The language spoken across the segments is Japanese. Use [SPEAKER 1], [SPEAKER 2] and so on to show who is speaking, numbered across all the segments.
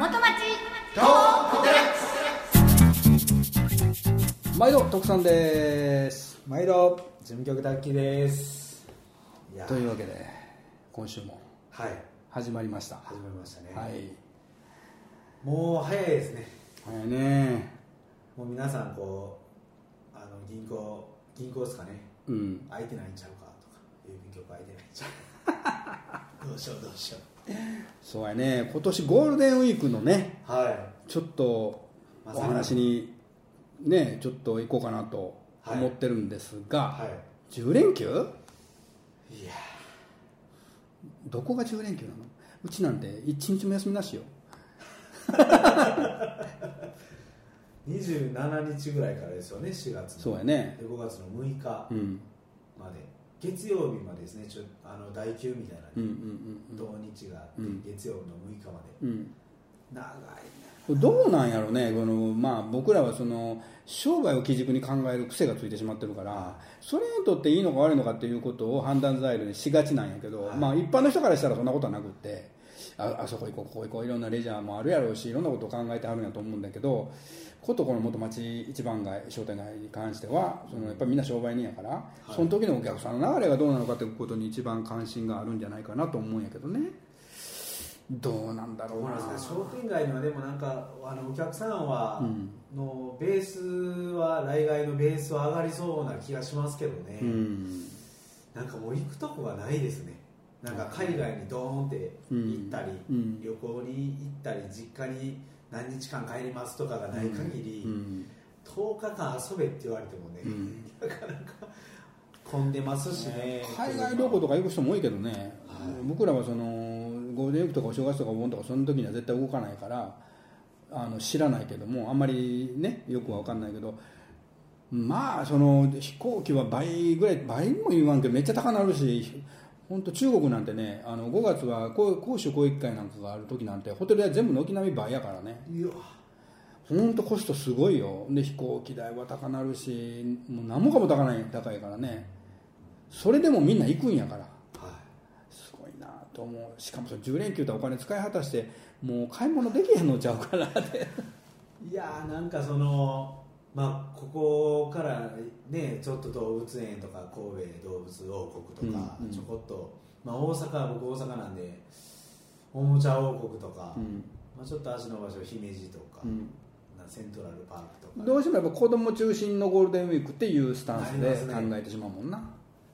[SPEAKER 1] 元町。
[SPEAKER 2] トークデラックス
[SPEAKER 3] 毎度徳さんです。
[SPEAKER 2] 毎度事務局卓球です。いや
[SPEAKER 3] というわけで今週も
[SPEAKER 2] はい。
[SPEAKER 3] 始まりました。
[SPEAKER 2] 始まりましたね、
[SPEAKER 3] はい。
[SPEAKER 2] もう早いですね。
[SPEAKER 3] 早いね。
[SPEAKER 2] もう皆さんこうあの銀行銀行ですかね。
[SPEAKER 3] うん。
[SPEAKER 2] 空いてないんちゃうかとか郵便局空いてないんちゃうか。どうしようどうしよ
[SPEAKER 3] そうやね。今年ゴールデンウィークのね
[SPEAKER 2] うはい。
[SPEAKER 3] ちょっとお話にねちょっと行こうかなと
[SPEAKER 2] はい。
[SPEAKER 3] 思ってるんですが、
[SPEAKER 2] は
[SPEAKER 3] 10連休？
[SPEAKER 2] いいや。
[SPEAKER 3] どこが10連休なの？うちなんて1日も休みなしよ。
[SPEAKER 2] 27日ぐらいからですよね4月の。
[SPEAKER 3] そうやね。
[SPEAKER 2] で5月の6日
[SPEAKER 3] うん。
[SPEAKER 2] まで月曜日までですねちょあの第9みたいな、
[SPEAKER 3] うんうん
[SPEAKER 2] 土日があって、
[SPEAKER 3] うん。
[SPEAKER 2] 月曜日の6日まで。
[SPEAKER 3] うん。うん
[SPEAKER 2] 長いね
[SPEAKER 3] どうなんやろねこの、まあ、僕らはその商売を基軸に考える癖がついてしまってるからそれにとっていいのか悪いのかっていうことを判断材料にしがちなんやけど、
[SPEAKER 2] はい。
[SPEAKER 3] まあ、一般の人からしたらそんなことはなくってああそこ行こうここ行こういろんなレジャーもあるやろうしいろんなことを考えてあるんやと思うんだけどことこの元町一番街商店街に関してはそのやっぱりみんな商売人やから、
[SPEAKER 2] い。
[SPEAKER 3] その時のお客さんの流れがどうなのかということに一番関心があるんじゃないかなと思うんやけどね。どうなんだろうな。
[SPEAKER 2] 商店街にはでもなんかあのお客さんは、
[SPEAKER 3] うん
[SPEAKER 2] のベースは来街のベースは上がりそうな気がしますけどね、
[SPEAKER 3] うん。
[SPEAKER 2] なんかもう行くとこがないですね。なんか海外にドーンって行ったり、
[SPEAKER 3] うん。
[SPEAKER 2] 旅行に行ったり実家に何日間帰りますとかがない限り、
[SPEAKER 3] うん。
[SPEAKER 2] 10日間遊べって言われてもね、
[SPEAKER 3] うん。
[SPEAKER 2] なかなか混んでますしね。
[SPEAKER 3] 海外旅行とか行く人も多いけどね、
[SPEAKER 2] はい。
[SPEAKER 3] 僕らはそのゴールデンウィークとかお正月とかお盆とかその時には絶対動かないからあの知らないけどもあんまりねよくは分かんないけどまあその飛行機は倍ぐらい倍も言わんけどめっちゃ高なるし本当中国なんてねあの5月はこう杭州交易会なんかがある時なんてホテル代全部軒並み倍やからね。
[SPEAKER 2] いや。
[SPEAKER 3] 本当コストすごいよ。で飛行機代は高なるしもう何もかも高ない高いからね。それでもみんな行くんやから。
[SPEAKER 2] は
[SPEAKER 3] すごいなと思う。しかもその10連休ってお金使い果たしてもう買い物できへんのちゃうかなって。
[SPEAKER 2] いいやーなんかそのまあここからねちょっと動物園とか神戸動物王国とか
[SPEAKER 3] うんうん。
[SPEAKER 2] ちょこっと、まあ、大阪は僕大阪なんでおもちゃ王国とか、
[SPEAKER 3] うん。
[SPEAKER 2] まあ、ちょっと足の場所姫路とか、
[SPEAKER 3] うん。
[SPEAKER 2] なセントラルパークとか。
[SPEAKER 3] どうしてもやっぱ子供中心のゴールデンウィークっていうスタンスで考えてしまうもんな。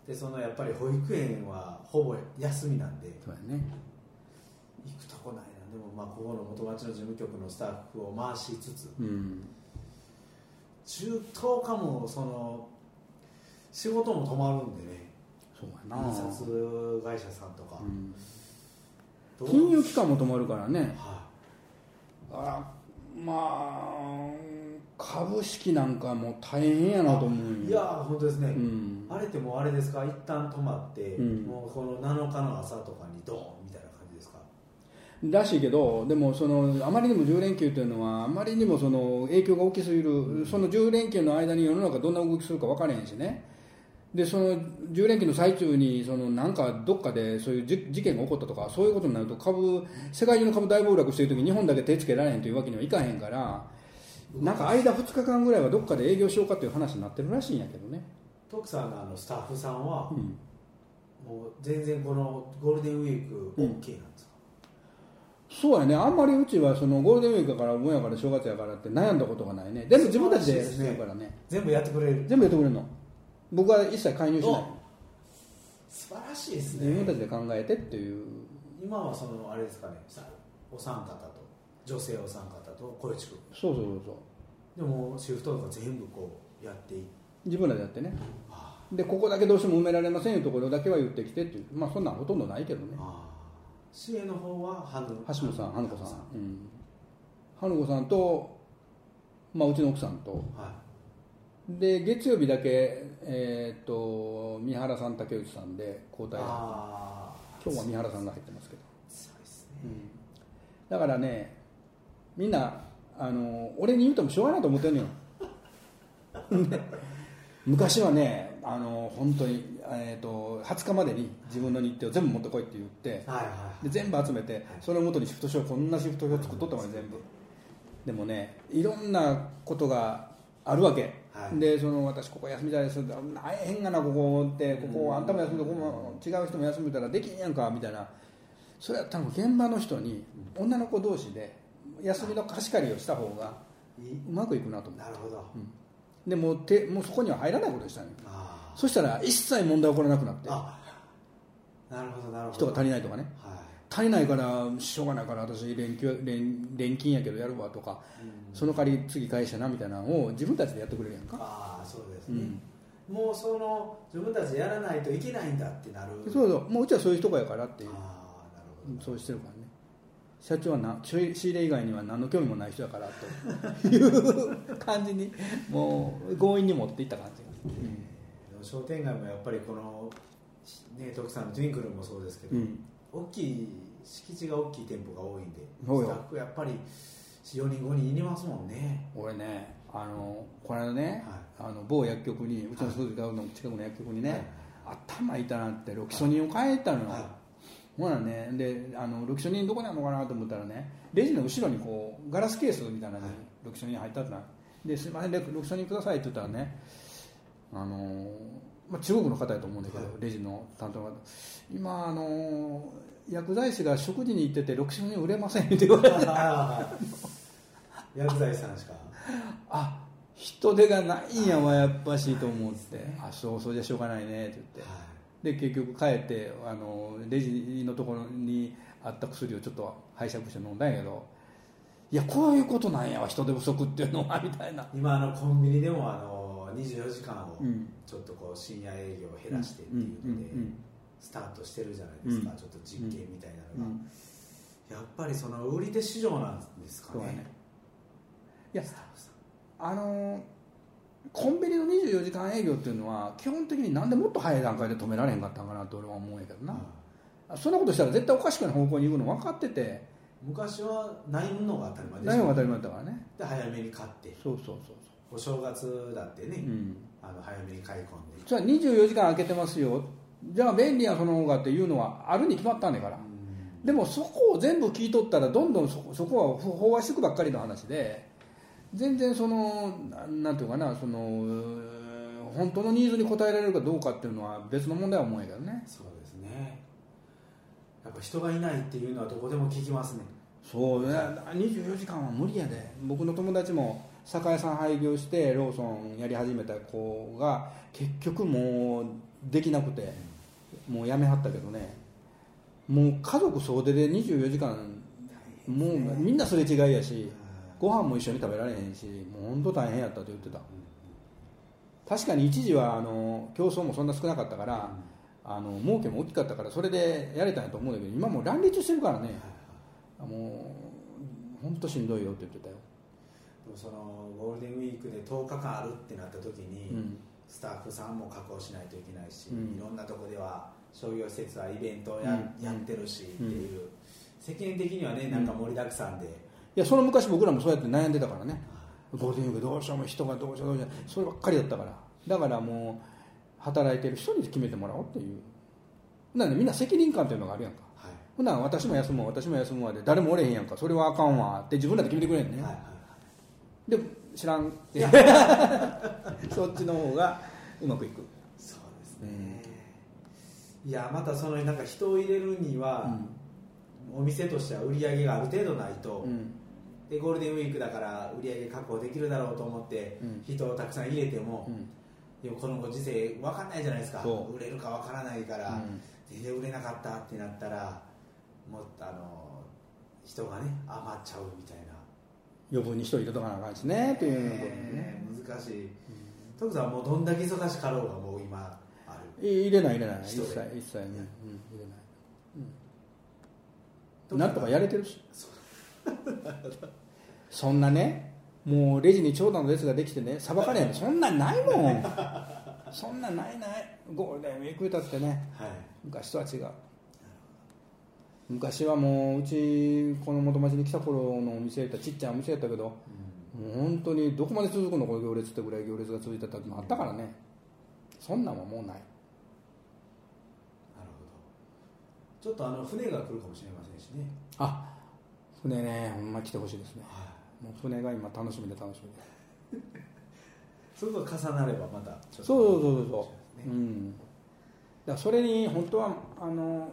[SPEAKER 2] でそのやっぱり保育園はほぼ休みなんで。
[SPEAKER 3] そうやね。
[SPEAKER 2] 行くとこないな。でもまあここの元町の事務局のスタッフを回しつつ。
[SPEAKER 3] うん
[SPEAKER 2] 中10日もその仕事も止まるんでね。
[SPEAKER 3] そうやな。
[SPEAKER 2] 印刷会社さんとか、
[SPEAKER 3] うん。金融機関も止まるからね。
[SPEAKER 2] は
[SPEAKER 3] あまあ株式なんかもう大変やなと思う
[SPEAKER 2] いいやー本当ですね、
[SPEAKER 3] うん。
[SPEAKER 2] あれってもうあれですか？一旦止まって、
[SPEAKER 3] うん。
[SPEAKER 2] もうこの7日の朝とかにドーンみたいな感じですから
[SPEAKER 3] しいけどでもそのあまりにも10連休というのはあまりにもその影響が大きすぎるその10連休の間に世の中どんな動きするか分からへんしね。でその10連休の最中にそのなんかどっかでそういうじ事件が起こったとかそういうことになると株世界中の株大暴落してる時に日本だけ手つけられへんというわけにはいかへんからなんか間2日間ぐらいはどっかで営業しようかという話になってるらしいんやけどね、
[SPEAKER 2] 徳さんのあのスタッフさんは、
[SPEAKER 3] うん、
[SPEAKER 2] もう全然このゴールデンウィーク OK なんですか、
[SPEAKER 3] そうやね。あんまりうちはそのゴールデンウィークやからお盆やから正月やからって悩んだことがないね。全部自分たちでしてるからね。
[SPEAKER 2] 全部やってくれる。
[SPEAKER 3] 全部やってくれるの。僕は一切介入しない。
[SPEAKER 2] お素晴らしいです
[SPEAKER 3] 自分た
[SPEAKER 2] ね
[SPEAKER 3] ちで考えてっていう。
[SPEAKER 2] 今はそのあれですかね。さお三方と女性お三方と小市君。
[SPEAKER 3] そうそうそうそう。
[SPEAKER 2] でもシフトとか全部こうやって
[SPEAKER 3] 自分らでやってね。
[SPEAKER 2] あ
[SPEAKER 3] でここだけどうしても埋められませんよところだけは言ってきてっていう。まあそんなんほとんどないけどね。
[SPEAKER 2] あ支援の方は春
[SPEAKER 3] 橋本さん花子さん。うん。花子さんと、まあ、うちの奥さんと。
[SPEAKER 2] は
[SPEAKER 3] で月曜日だけえーっと三原さん竹内さんで交
[SPEAKER 2] い
[SPEAKER 3] 代が
[SPEAKER 2] ああ
[SPEAKER 3] 今日は三原さんが入ってますけど。
[SPEAKER 2] そうですね。
[SPEAKER 3] だからねみんなあの俺に言うてもしょうがないと思ってんのよ。昔はねあの本当に、えー、と20日までに自分の日程を全部持ってこいって言って
[SPEAKER 2] はいはい
[SPEAKER 3] で全部集めてそれをもとにシフト表こんなシフト表作っとったもんね全部。でもねいろんなことがあるわけ、
[SPEAKER 2] はい。
[SPEAKER 3] でその私ここ休みたいです。大変がなここって。ここあんたも休みでここも違う人も休みたらできんやんかみたいな。それは多分現場の人に女の子同士で休みの貸し借りをした方が
[SPEAKER 2] いいう
[SPEAKER 3] まくいくなと思
[SPEAKER 2] なるほど、
[SPEAKER 3] うでもう手もうそこには入らないことにしたのよ。
[SPEAKER 2] あ
[SPEAKER 3] そしたら一切問題起こらなくなって。
[SPEAKER 2] なるほどなるほ
[SPEAKER 3] 人
[SPEAKER 2] ど
[SPEAKER 3] が足りないとかね。
[SPEAKER 2] はい。
[SPEAKER 3] 足りないからしょうがないから私連休連連勤やけどやるわとかその代わり次会社なみたいなのを自分たちでやってくれるやんか。
[SPEAKER 2] ああそうですね、
[SPEAKER 3] うん。
[SPEAKER 2] もうその自分たちでやらないといけないんだってなる。
[SPEAKER 3] そうそう。もううちはそういうとこやからっていう。
[SPEAKER 2] ああなるほど。
[SPEAKER 3] そうしてるからね。社長はな仕入れ以外には何の興味もない人やからと。いう感じにもう強引に持っていった感じ、
[SPEAKER 2] でも商店街もやっぱりこのね徳さんのトゥインクルもそうですけど、
[SPEAKER 3] うん。
[SPEAKER 2] 大きい敷地が大きい店舗が多いんでスタッフやっぱり4人5人いりますもんね。
[SPEAKER 3] 俺ねあのこの間ね、
[SPEAKER 2] は
[SPEAKER 3] あの某薬局にうちの数字買うの近くの薬局にね、
[SPEAKER 2] はい。
[SPEAKER 3] 頭痛なってロキソニンを買えたのよ、
[SPEAKER 2] はい。
[SPEAKER 3] ほらねであのロキソニンどこにあるのかなと思ったらねレジの後ろにこうガラスケースみたいなのに
[SPEAKER 2] はい。
[SPEAKER 3] ロキソニン入ってあったのですいませんレロキソニンくださいって言ったらねあのまあ、中国の方やと思うんだけど、
[SPEAKER 2] はい
[SPEAKER 3] レジの担当の方。今あの薬剤師が食事に行っててロキソニン売れませんって言われて。
[SPEAKER 2] 薬剤師さんしか。
[SPEAKER 3] あ人手がないんやわやっぱしと思って。あそうそうじゃしょうがないねって言って。
[SPEAKER 2] は
[SPEAKER 3] で結局帰ってあのレジのところにあった薬をちょっと拝借して飲んだんやけどいやこういうことなんやわ人手不足っていうのはみたいな。い
[SPEAKER 2] 今あのコンビニでもあの24時間を
[SPEAKER 3] うん。
[SPEAKER 2] ちょっとこう深夜営業を減らしてっていうので
[SPEAKER 3] うん
[SPEAKER 2] スタートしてるじゃないですか、
[SPEAKER 3] うん。
[SPEAKER 2] ちょっと実験みたいなのが、
[SPEAKER 3] うん。
[SPEAKER 2] やっぱりその売り手市場なんですかね。
[SPEAKER 3] ね。いやあのコンビニの24時間営業っていうのは基本的になんでもっと早い段階で止められへんかったんかなと俺は思うんやけどな、そんなことしたら絶対おかしくない方向に行くの分かってて。
[SPEAKER 2] 昔はないのが当たり前で
[SPEAKER 3] 何が当たり前だったからね。
[SPEAKER 2] で早めに買って。
[SPEAKER 3] そうそうそう
[SPEAKER 2] お正月だってね、
[SPEAKER 3] そううん。
[SPEAKER 2] あの早めに買い込んで。
[SPEAKER 3] じゃあ24時間空けてますよ。じゃあ便利やその方がっていうのはあるに決まったんだから。でもそこを全部聞いとったらどんどんそこそこは飽和していくばっかりの話で全然そのななんていうかなその本当のニーズに応えられるかどうかっていうのは別の問題は思うんやけどね。
[SPEAKER 2] そうですね。やっぱ人がいないっていうのはどこでも聞きますね。
[SPEAKER 3] そうね。24時間は無理やで。僕の友達も酒屋さん廃業してローソンやり始めた子が結局もうできなくてもう辞めはったけどね。もう家族総出で24時間もうみんなすれ違いやしご飯も一緒に食べられへんしもう本当大変やったと言ってた。確かに一時はあの競争もそんな少なかったからあの儲けも大きかったからそれでやれたんやと思うんだけど今もう乱立してるからね。もう本当しんどいよって言ってたよ、
[SPEAKER 2] そのゴールデンウィークで10日間あるってなった時に、
[SPEAKER 3] うん。
[SPEAKER 2] スタッフさんも確保しないといけないし、
[SPEAKER 3] うん。
[SPEAKER 2] いろんなとこでは商業施設はイベントをや,、
[SPEAKER 3] うん。
[SPEAKER 2] やってるしっていう、世間的にはねなんか盛りだくさんで、
[SPEAKER 3] いやその昔僕らもそうやって悩んでたからね。ゴールデンウィークどうしようも人がどうしようどうしようそればっかりだったから。だからもう働いてる人に決めてもらおうっていう。なんでみんな責任感っていうのがあるやんか。
[SPEAKER 2] はい。
[SPEAKER 3] ほな私も休もう私も休むわで誰もおれへんやんか。それはあかんわって自分らで決めてくれんね、
[SPEAKER 2] はいはい
[SPEAKER 3] で知らん。っ てそっちの方がうまくいく。
[SPEAKER 2] そうですね、いやまたそのなんか人を入れるには、お店としては売り上げがある程度ないと、
[SPEAKER 3] うん。
[SPEAKER 2] でゴールデンウィークだから売り上げ確保できるだろうと思って、
[SPEAKER 3] うん。
[SPEAKER 2] 人をたくさん入れても、
[SPEAKER 3] うん。
[SPEAKER 2] でもこのご時世分かんないじゃないですか。売れるか分からないから、
[SPEAKER 3] うん。
[SPEAKER 2] 全然売れなかったってなったらもうあの人がね余っちゃうみたいな、
[SPEAKER 3] 余分に人入れとかなあかんしねっていうことでね。
[SPEAKER 2] ね難しい、徳さんはもうどんだけ忙しかろうがもう今ある。
[SPEAKER 3] い入れない入れない。一切一切ね、うん、入れない、うん、なんとかやれてるし。そんなねもうレジに長蛇の列ができてねさばかれへん。そんなんないもん。そんなんないない。ゴールデンウィークだってね
[SPEAKER 2] はい。
[SPEAKER 3] 昔とは違う昔はもううちこの元町に来た頃のお店やったらちっちゃいお店やったけどもう本当にどこまで続くのこの行列ってぐらい行列が続いてた時もあったからね。そんなんはもうない。
[SPEAKER 2] なるほど。ちょっとあの船が来るかもしれませんしね。
[SPEAKER 3] あ船ねほんま来てほしいですね。
[SPEAKER 2] は
[SPEAKER 3] もう船が今楽しみで楽しみで。
[SPEAKER 2] いそこが重なればまたちょっと
[SPEAKER 3] そうそうそうそう。
[SPEAKER 2] ね
[SPEAKER 3] そう、うん、だそれに本当はあの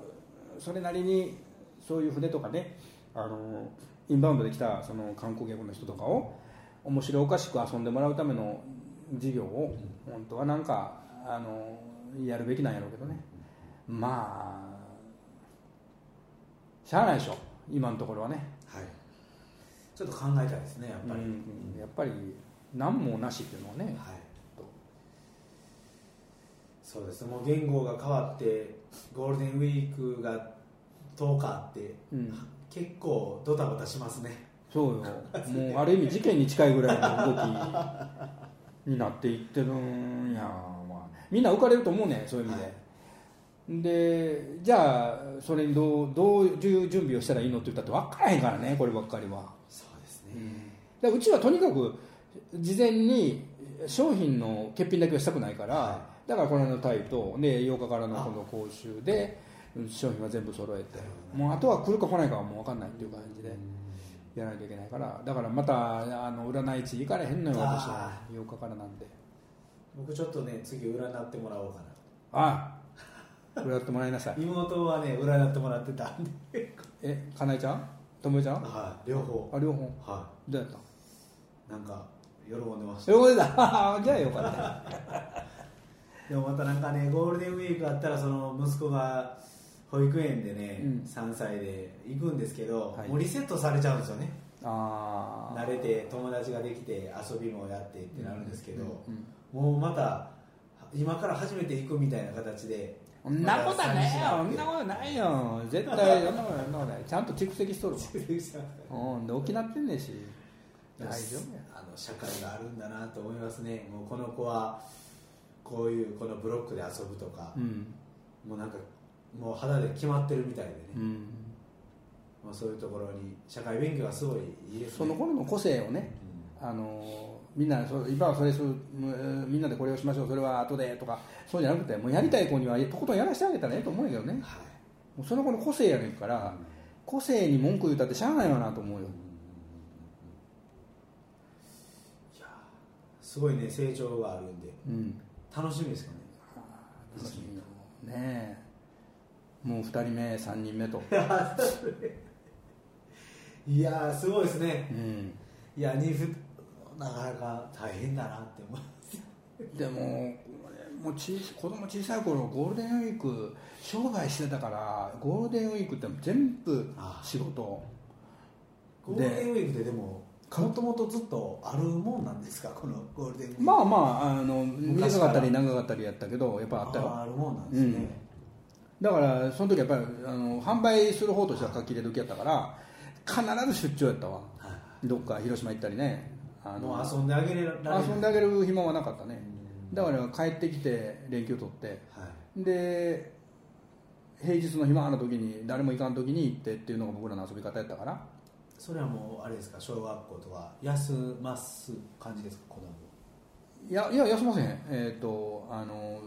[SPEAKER 3] それなりにそういう船とかねあのインバウンドで来たその観光客の人とかを面白おかしく遊んでもらうための事業を本当はなんかあのやるべきなんやろうけどね。まあしゃあないでしょ。今のところはね。
[SPEAKER 2] はい。ちょっと考えたいですねやっぱり、
[SPEAKER 3] うん。やっぱり何もなしっていうのはね。
[SPEAKER 2] はい。そうです。もう言語が変わってゴールデンウィークが10日あって、
[SPEAKER 3] うん。
[SPEAKER 2] 結構ドタバタしますね。
[SPEAKER 3] そうよ。もうある意味事件に近いぐらいの動きになっていってるんや、まあ、みんな浮かれると思うねそういう意味で、でじゃあそれにどうどういう準備をしたらいいのって言ったって分からへんからねこればっかりは、
[SPEAKER 2] そうです
[SPEAKER 3] う
[SPEAKER 2] ね、
[SPEAKER 3] ん、だからうちはとにかく事前に商品の欠品だけはしたくないから、
[SPEAKER 2] は
[SPEAKER 3] だからこの間のタイとで8日からのこの講習で商品は全部揃えて。もうあとは来るか来ないかはもう分かんないっていう感じでやらないといけないから。だからまたあの占い地行かれへんのよ私は。
[SPEAKER 2] あ
[SPEAKER 3] 8日からなんで。
[SPEAKER 2] 僕ちょっとね次占ってもらおうかな。
[SPEAKER 3] ああ。占ってもらいなさい。
[SPEAKER 2] 妹はね占ってもらってたんで。
[SPEAKER 3] えかなえちゃん？ともえちゃん？
[SPEAKER 2] はい。両方。
[SPEAKER 3] あ両方？
[SPEAKER 2] は
[SPEAKER 3] どうやった？
[SPEAKER 2] いなんか喜んでました。
[SPEAKER 3] よかった。じゃあよかった。
[SPEAKER 2] でもまたなんかねゴールデンウィークあったらその息子が保育園でね、
[SPEAKER 3] うん。
[SPEAKER 2] 3歳で行くんですけど、
[SPEAKER 3] はい。
[SPEAKER 2] もうリセットされちゃうんですよね。
[SPEAKER 3] ああ
[SPEAKER 2] 慣れて友達ができて遊びもやってってなるんですけど、
[SPEAKER 3] うん
[SPEAKER 2] もうまた今から初めて行くみたいな形で
[SPEAKER 3] そんなことはないよ。そんな
[SPEAKER 2] こ
[SPEAKER 3] ことないよ。絶対 そんなことない。ちゃんと蓄積しとるわ。
[SPEAKER 2] と
[SPEAKER 3] うんで沖縄ってんねんし大丈夫や。
[SPEAKER 2] あの社会があるんだなと思いますね。もうこの子はこういうこのブロックで遊ぶとか、
[SPEAKER 3] うん。
[SPEAKER 2] もうなんかもう肌で決まってるみたいでね、
[SPEAKER 3] うん。
[SPEAKER 2] まあ、そういうところに社会勉強はすごいいいですね。
[SPEAKER 3] その頃の個性をねあのみんなそう今はそれすみんなでこれをしましょうそれは後でとかそうじゃなくてもうやりたい子にはとことんやらせてあげたらええと思うけどね。
[SPEAKER 2] うんはい。
[SPEAKER 3] もうその子の個性やねんから個性に文句言ったってしゃあないわなと思うよ。
[SPEAKER 2] いやすごいね成長があるんで。
[SPEAKER 3] うん。
[SPEAKER 2] 楽しみですよね。
[SPEAKER 3] 楽しみよ。ねえもう2人目3人目と。
[SPEAKER 2] いやーすごいですね。
[SPEAKER 3] うん。
[SPEAKER 2] いやにふなかなか大変だなって思います。
[SPEAKER 3] でももう小子供小さい頃ゴールデンウィーク商売してたからゴールデンウィークって全部仕事。
[SPEAKER 2] ゴールデンウィークででももともとずっとあるもんなんですか？このゴールデンウィーク。
[SPEAKER 3] まあまああの短
[SPEAKER 2] 昔か
[SPEAKER 3] ったり長かったりやったけどやっぱあったよ。
[SPEAKER 2] あるもんなんですね、
[SPEAKER 3] だからその時やっぱりあの販売する方としては書き入れ時やったから必ず出張やったわ。
[SPEAKER 2] はい。
[SPEAKER 3] どっか広島行ったりね。あの
[SPEAKER 2] 遊んであげれ
[SPEAKER 3] 遊んであげる暇はなかったね。
[SPEAKER 2] うん。
[SPEAKER 3] だから帰ってきて連休取って。
[SPEAKER 2] はい。
[SPEAKER 3] で平日の暇な時に誰も行かん時に行ってっていうのが僕らの遊び方やったから。
[SPEAKER 2] それはもうあれですか？小学校とか休ます感じですか？子供。
[SPEAKER 3] いやいや休ませへん。えっ、とあの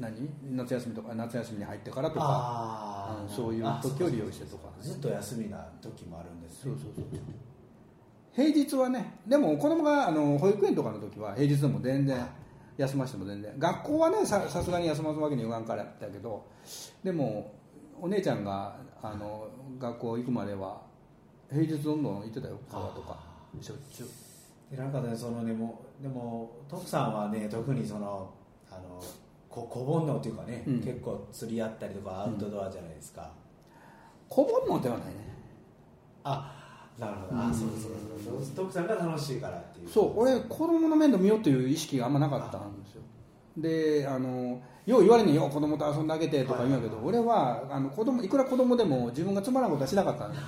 [SPEAKER 3] 何？夏休みとか夏休みに入ってからとか
[SPEAKER 2] あ
[SPEAKER 3] うんそういう時を利用してとか
[SPEAKER 2] ずっと休みな時もあるんですね。
[SPEAKER 3] そうそうそう平日はねでも子供があの保育園とかの時は平日でも全然休ましても全然。学校はねささすがに休ますわけにはいかんからやったけどでもお姉ちゃんがあの学校行くまでは平日どんどん行ってたよ。川とかしょっちゅう。
[SPEAKER 2] でなんかねそのねもうでも徳さんはね特にそのあのこ小煩悩っていうかね、
[SPEAKER 3] うん。
[SPEAKER 2] 結構釣りやったりとかアウトドアじゃないですか、
[SPEAKER 3] 小煩悩ではないね。
[SPEAKER 2] あなるほど、
[SPEAKER 3] うん。
[SPEAKER 2] あそうそうそう。そう徳さんが楽しいからっていう。
[SPEAKER 3] そう俺子供の面倒見ようという意識があんまなかったんですよ。であのよう言われんねんよ子供と遊んであげてとか言うんやけど、俺はあの子供いくら子供でも自分がつまらんことはしなかったんで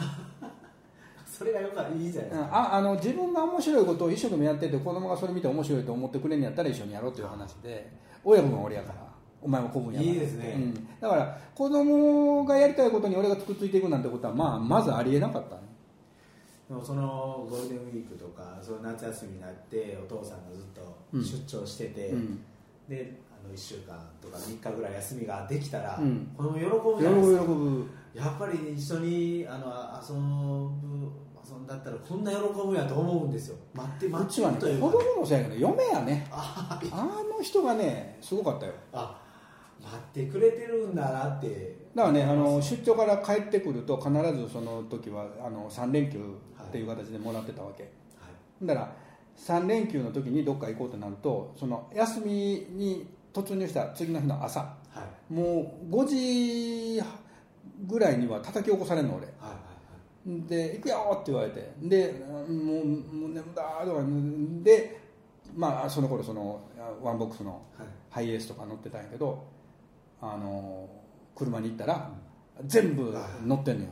[SPEAKER 3] す
[SPEAKER 2] それがよかいいじゃないですか、
[SPEAKER 3] ああの自分が面白いことを一生懸命やってて子供がそれ見て面白いと思ってくれんやったら一緒にやろうという話で親分は俺やから。お前は子分やから。
[SPEAKER 2] いいですね。
[SPEAKER 3] うん、だから子供がやりたいことに俺がくっついていくなんてことは、まあ、まずありえなかったね。
[SPEAKER 2] でもそのゴールデンウィークとかその夏休みになってお父さんがずっと出張してて、
[SPEAKER 3] うん。
[SPEAKER 2] であの1週間とか3日ぐらい休みができたら、
[SPEAKER 3] うん。
[SPEAKER 2] この喜ぶ
[SPEAKER 3] 喜
[SPEAKER 2] じゃないですか。
[SPEAKER 3] ぶ喜ぶ。
[SPEAKER 2] やっぱり一緒にあの遊ぶ遊んだったらこんな喜ぶやと思うんですよ。待って
[SPEAKER 3] う
[SPEAKER 2] 待
[SPEAKER 3] ちはね子
[SPEAKER 2] ってというか、
[SPEAKER 3] 供のせいやけど嫁や。ね
[SPEAKER 2] あ
[SPEAKER 3] あの人がねすごかったよ。
[SPEAKER 2] あ待ってくれてるんだなって。
[SPEAKER 3] だからねあの出張から帰ってくると必ずその時はあの3連休っていう形でもらってたわけ、
[SPEAKER 2] はい。
[SPEAKER 3] だから3連休の時にどっか行こうとなるとその休みに突入した次の日の朝。
[SPEAKER 2] はい。
[SPEAKER 3] もう5時ぐらいには叩き起こされるの俺。
[SPEAKER 2] はいはい
[SPEAKER 3] で「行くよ!」って言われて。で「もうもう眠だ」とかでまあその頃そのワンボックスの
[SPEAKER 2] はい。
[SPEAKER 3] ハイエースとか乗ってたんやけどあの車に行ったら全部乗ってんのよ。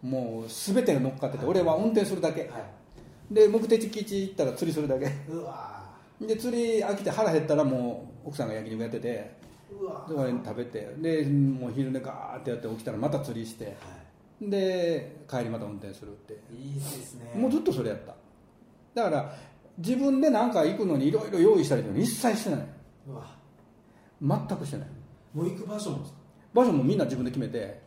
[SPEAKER 3] もう全てが乗っかってて俺は運転するだけ。
[SPEAKER 2] はい。はい
[SPEAKER 3] で目的地行ったら釣りするだけ。
[SPEAKER 2] うわ
[SPEAKER 3] で釣り飽きて腹減ったらもう奥さんが焼肉やってて
[SPEAKER 2] うわ
[SPEAKER 3] そこで食べてでもう昼寝ガーってやって起きたらまた釣りして。
[SPEAKER 2] は
[SPEAKER 3] で帰りまた運転するって。
[SPEAKER 2] いいいですね。
[SPEAKER 3] もうずっとそれやった。だから自分で何か行くのにいろいろ用意したりとか一切してない。う
[SPEAKER 2] わ。
[SPEAKER 3] 全くしてない。
[SPEAKER 2] もう行く場所も？
[SPEAKER 3] 場所もみんな自分で決めて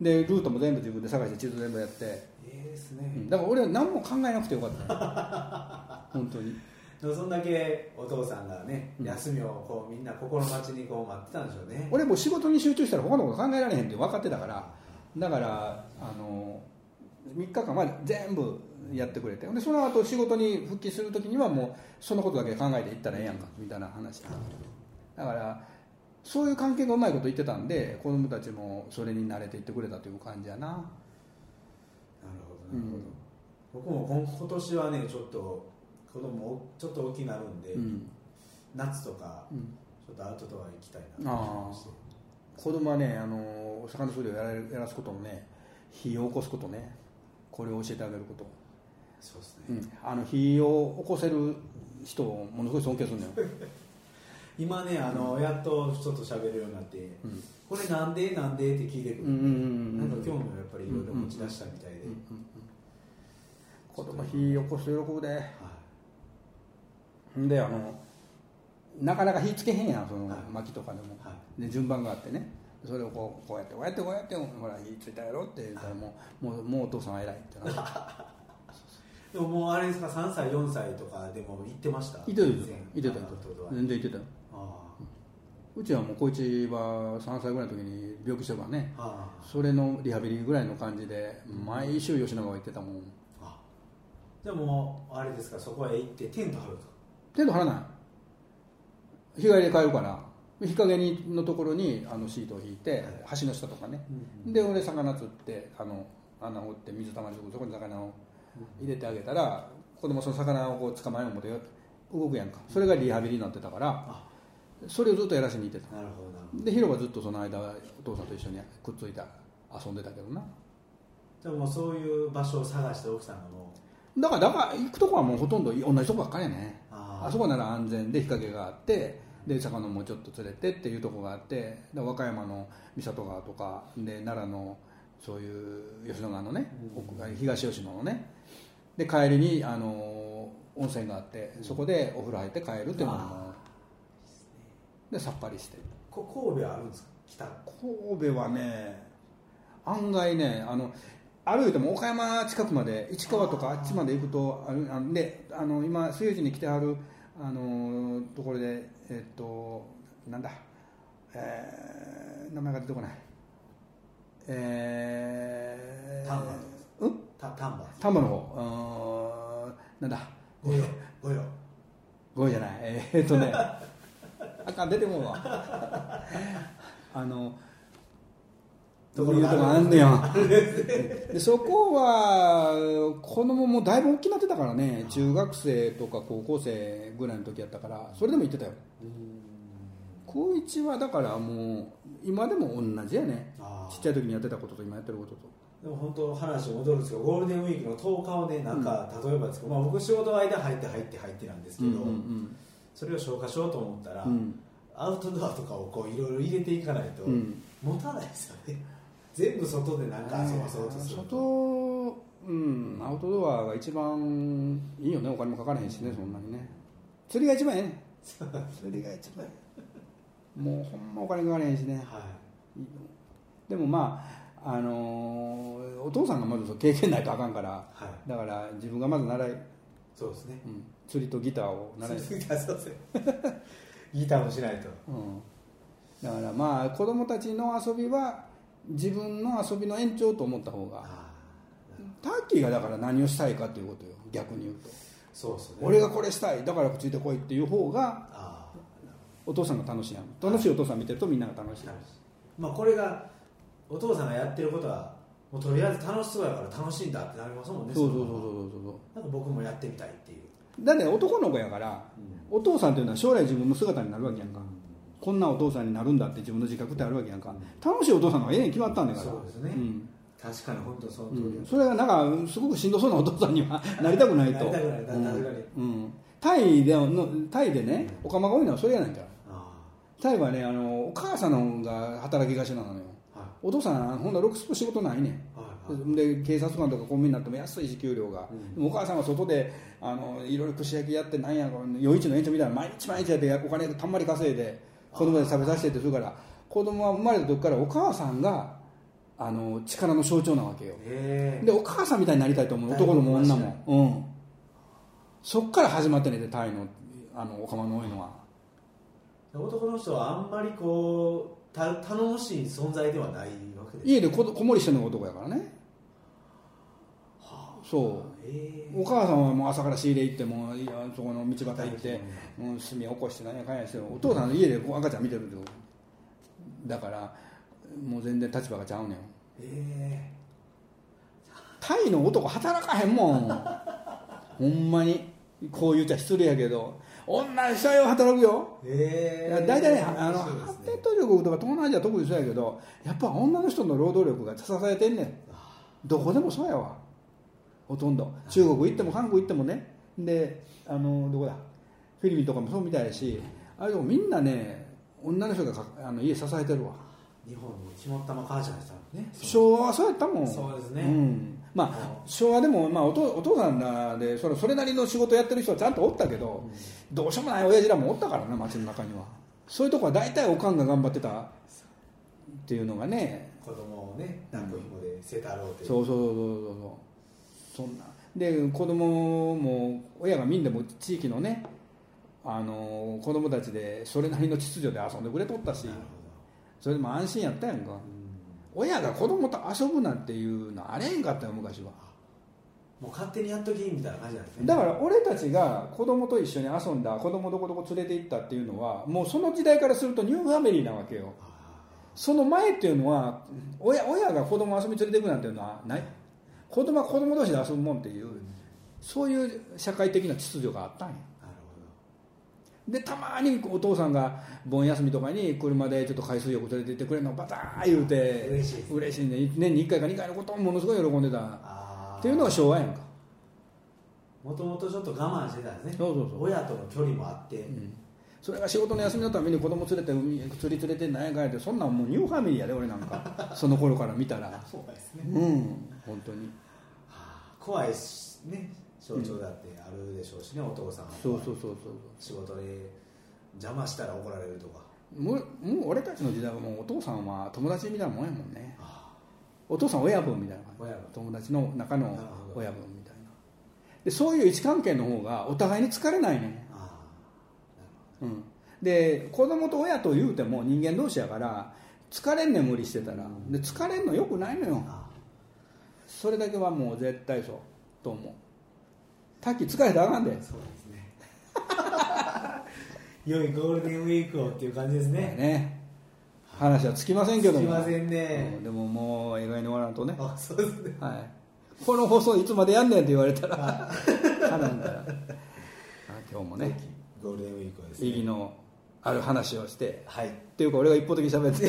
[SPEAKER 3] でルートも全部自分で探して地図全部やって、
[SPEAKER 2] ええですね、
[SPEAKER 3] うん。だから俺は何も考えなくてよかった。よ 本当に。
[SPEAKER 2] そんだけお父さんがね、
[SPEAKER 3] うん。
[SPEAKER 2] 休みをこうみんな心待ちにこう待ってたんでしょうね。
[SPEAKER 3] 俺もう仕事に集中したら他のこと考えられへんって分かってたからだからあの3日間は全部やってくれて。でその後仕事に復帰する時にはもうそのことだけ考えていったらええやんかみたいな話だからそういう関係がうまいこと言ってたんで子供たちもそれに慣れていってくれたという感じやな。
[SPEAKER 2] なるほどなるほど、僕も今今年はねちょっと子供ちょっと大きくなるんで、
[SPEAKER 3] うん、
[SPEAKER 2] 夏とか
[SPEAKER 3] うん、
[SPEAKER 2] ちょっとアウトドア行きたいなと思いまして
[SPEAKER 3] 子供はねあのお魚釣りをやられやらすこともね火を起こすことねこれを教えてあげること。
[SPEAKER 2] そうですね、
[SPEAKER 3] うん、あの火を起こせる人をものすごい尊敬するのよ、
[SPEAKER 2] 今ねあの、やっとちょっと喋るようになって
[SPEAKER 3] うん。
[SPEAKER 2] これなんでなんでって聞いてくる、
[SPEAKER 3] うんうんうん
[SPEAKER 2] なんか興味をやっぱりいろいろ持ち出したみたいで、
[SPEAKER 3] うんうんうん子供火起こすと喜ぶで。
[SPEAKER 2] は
[SPEAKER 3] んであのなかなか火つけへんやんその
[SPEAKER 2] はい。
[SPEAKER 3] 薪とかでも、
[SPEAKER 2] は
[SPEAKER 3] で順番があってね。それをこうこうやってこうやってこうやってほら火ついたやろって言ったらもうもうもうお父さんは偉いってなって
[SPEAKER 2] い、でももうあれですか？3歳4歳とかでも行ってました？
[SPEAKER 3] いてたよ
[SPEAKER 2] 以前
[SPEAKER 3] いてた全然いてたうちはもう小一は3歳ぐらいの時に病気してるからねそれのリハビリぐらいの感じで毎週吉永が行ってたもん。
[SPEAKER 2] あじゃあもうあれですか？そこへ行ってテント張ると
[SPEAKER 3] テント張らない。日帰りで帰るから日陰にのところにあのシートを引いて橋の下とかね。で俺魚釣ってあの穴を掘って水たまりそこに魚を入れてあげたら子供その魚をこう捕まえよう思って動くやんか。それがリハビリになってたから
[SPEAKER 2] あ。
[SPEAKER 3] それをずっとやらしに行ってた。
[SPEAKER 2] なるほど
[SPEAKER 3] でヒロはずっとその間お父さんと一緒にくっついて遊んでたけどな。
[SPEAKER 2] じゃあもうそういう場所を探して奥さんがもう。
[SPEAKER 3] だからだから行くとこはもうほとんど同じとこばっかりやね。
[SPEAKER 2] あ
[SPEAKER 3] あそこなら安全で日陰があってで魚もちょっと釣れてっていうとこがあってで和歌山の三郷川とかで奈良のそういう吉野川のね、
[SPEAKER 2] うん。
[SPEAKER 3] 奥が東吉野のねで帰りにあの温泉があってそこでお風呂入って帰るっていうのもでさっぱりして。
[SPEAKER 2] こ神戸はあるんですか？北
[SPEAKER 3] 神戸はね案外ねあの歩いても岡山近くまで市川とかあっちまで行くとあるあんであの今水地に来てはるあのところでえっとなんだえー名前が出てこない。えー、
[SPEAKER 2] 丹波
[SPEAKER 3] うん？
[SPEAKER 2] た丹波。
[SPEAKER 3] 丹波の方。うーんなんだ？
[SPEAKER 2] 御用御用
[SPEAKER 3] ごめんじゃない。えーっとね。あかん出てもうわ。あのどういうとこあんねや。でそこは子供もだいぶ大きくなってたからね。中学生とか高校生ぐらいの時やったから。それでも行ってたよ。高一はだからもう今でも同じやね。
[SPEAKER 2] あ
[SPEAKER 3] ちっちゃい時にやってたことと今やってることと。
[SPEAKER 2] でも本当話戻るんですけどゴールデンウィークの10日をねなんか、例えばですけど、まあ、僕仕事の間入って入って入ってなんですけど、
[SPEAKER 3] うん
[SPEAKER 2] それを消化しようと思ったら、
[SPEAKER 3] うん。
[SPEAKER 2] アウトドアとかをこういろいろ入れていかないと、
[SPEAKER 3] うんうん。
[SPEAKER 2] 持たないですよね全部外でなんか遊ばそうとする。と、
[SPEAKER 3] 外うんアウトドアが一番いいよね。お金もかからへんしねそんなにね。釣りが一番ええね釣りが一番。えもうほんまお金かからへんしね。
[SPEAKER 2] はい。
[SPEAKER 3] でもまああのーお父さんがまず経験ないとあかんから。
[SPEAKER 2] はい。
[SPEAKER 3] だから自分がまず習い、うん、
[SPEAKER 2] そうですね。
[SPEAKER 3] 釣りとギターを習い、
[SPEAKER 2] そうですねギターもしないと。
[SPEAKER 3] うん、だからまあ子供たちの遊びは自分の遊びの延長と思った方が
[SPEAKER 2] あ
[SPEAKER 3] タッキーがだから何をしたいかということよ逆に言うと。
[SPEAKER 2] そうですね。
[SPEAKER 3] 俺がこれしたいだからついてこいっていう方が
[SPEAKER 2] あ
[SPEAKER 3] お父さんが楽しいやん。楽しいお父さん見てるとみんなが楽しい
[SPEAKER 2] あまあこれがお父さんがやってることはもうとりあえず楽しそうやから楽しいんだってなりますもんねのまま
[SPEAKER 3] そうそうそうそう。そう
[SPEAKER 2] なんか僕もやってみたいっていう、
[SPEAKER 3] だって男の子やからお父さんというのは将来自分の姿になるわけやんかこんなお父さんになるんだって自分の自覚ってあるわけやんか。楽しいお父さんの方がええに決まったんだから。
[SPEAKER 2] そうですね。
[SPEAKER 3] ん。
[SPEAKER 2] 確かに本当その通り、
[SPEAKER 3] うん、それがなんかすごくしんどそうなお父さんにはなりたくないと。
[SPEAKER 2] なりたくない確かに
[SPEAKER 3] うん。うん。タイでのタイでねおかまが多いのはそれやないかタイはねあのお母さんの方が働き頭なのよ。
[SPEAKER 2] あは
[SPEAKER 3] お父さんほんならロックスポ仕事ないねん。
[SPEAKER 2] いはいはい。
[SPEAKER 3] で警察官とかコンビニになっても安い時給料が、
[SPEAKER 2] うん。
[SPEAKER 3] お母さんは外であのいろいろ串焼きやってなんや夜市の延長みたいな毎日毎日やってお金たんまり稼いで子供で食べさせてってするから子供は生まれた時からお母さんがあの力の象徴なわけよ。でお母さんみたいになりたいと思う男のも女も、うん、そっから始まってねでタイのあのおかまの多いのは。
[SPEAKER 2] 男の人はあんまりこうた頼もしい存在ではないわけです
[SPEAKER 3] 家でここもりしてるのが男やからねそう。お母さんはもう朝から仕入れ行ってもいやそこの道端行って、うん、炭起こして何やかんやしてお父さんの家でこう赤ちゃん見てるってこと。だからもう全然立場がちゃうねん。
[SPEAKER 2] へ
[SPEAKER 3] タイの男働かへんもん。ほんまに。こう言っちゃ失礼やけど。女の人はよ働くよ。
[SPEAKER 2] えへえ
[SPEAKER 3] 大体ねあの発展途上国とか東南アジアは特にそうやけどやっぱ女の人の労働力が支えてんねん。どこでもそうやわほとんど。中国行っても韓国行ってもね。であのどこだ？フィリピンとかもそうみたいやし。あれでもみんなね女の人がかあの家支えてるわ。
[SPEAKER 2] 日本に肝っ玉母ちゃんでしたもんね。
[SPEAKER 3] 昭和はそうやったもん。
[SPEAKER 2] そうですね。
[SPEAKER 3] ん、まあ昭和でも、まあ、お父お父さんらでそれそれなりの仕事やってる人はちゃんとおったけど、どうしようもない親父らもおったからな街の中には。そういうとこは大体おかんが頑張ってたっていうのがね。
[SPEAKER 2] 子供をね抱っこ紐でせたろうって
[SPEAKER 3] そうそうそうそうそうそんな。で子供も親がみんなも地域のねあの子供たちでそれなりの秩序で遊んでくれとったしそれでも安心やったやんか。親が子供と遊ぶなんていうのあれへんかったよ昔は。
[SPEAKER 2] もう勝手にやっときみたいな感じなんですね。
[SPEAKER 3] だから俺たちが子供と一緒に遊んだ子供どこどこ連れて行ったっていうのはもうその時代からするとニューファミリーなわけよ。
[SPEAKER 2] あ
[SPEAKER 3] その前っていうのは親親が子供遊び連れて行くなんていうのはない子供は子供同士で遊ぶもんっていうそういう社会的な秩序があったんや。
[SPEAKER 2] あなる
[SPEAKER 3] でたまにお父さんが盆休みとかに車でちょっと海水浴連れて行ってくれるのバター言うて
[SPEAKER 2] 嬉しいです
[SPEAKER 3] 嬉しいね。年に1回か2回のことをものすごい喜んでた。っていうのが昭和やんか。
[SPEAKER 2] もともとちょっと我慢してたんですね。
[SPEAKER 3] そうそうそう。
[SPEAKER 2] 親との距離もあって、
[SPEAKER 3] うん。それが仕事の休みのために子供連れて海釣り連れて何やかんやってそんなんもうニューファミリーやで俺なんか。その頃から見たら。
[SPEAKER 2] そうですね、
[SPEAKER 3] うん。本当に
[SPEAKER 2] 怖いしね象徴だってあるでしょうしね、お父さんは
[SPEAKER 3] そうそう。そう
[SPEAKER 2] 仕事で邪魔したら怒られるとか。
[SPEAKER 3] そうもうもう俺たちの時代はもうお父さんは友達みたいなもんやもんね。
[SPEAKER 2] あ
[SPEAKER 3] お父さん親分みたいな。感じ友達の中の親分みたいな。でそういう位置関係の方がお互いに疲れないね
[SPEAKER 2] あ
[SPEAKER 3] うん、で子供と親と言うても人間同士やから疲れんねん無理してたら。で疲れんのよくないのよ。
[SPEAKER 2] あ
[SPEAKER 3] それだけはもう絶対そうと思う。タッキー疲れたらあかんで。
[SPEAKER 2] そうですね。良いゴールデンウィークをっていう感じですね。
[SPEAKER 3] ね。話はつきませんけども。
[SPEAKER 2] すいませんね。
[SPEAKER 3] うんでももう映画に終わらんとね、
[SPEAKER 2] あそうですね。
[SPEAKER 3] はい、この放送いつまでやんねんって言われたらかなんだらあ今日もね。
[SPEAKER 2] ゴールデンウィークはですね。
[SPEAKER 3] 意義のある話をして。
[SPEAKER 2] はい。い
[SPEAKER 3] っていうか俺が一方的に喋って。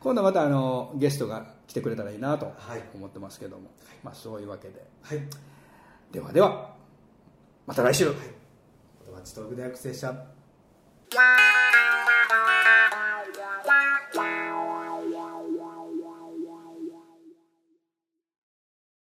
[SPEAKER 3] 今度はまたあのゲストが来てくれたらいいなと
[SPEAKER 2] はい。
[SPEAKER 3] 思ってますけども、まあ、そういうわけで。
[SPEAKER 2] はい。
[SPEAKER 3] ではではまた来週、
[SPEAKER 2] 元町トーク大学生.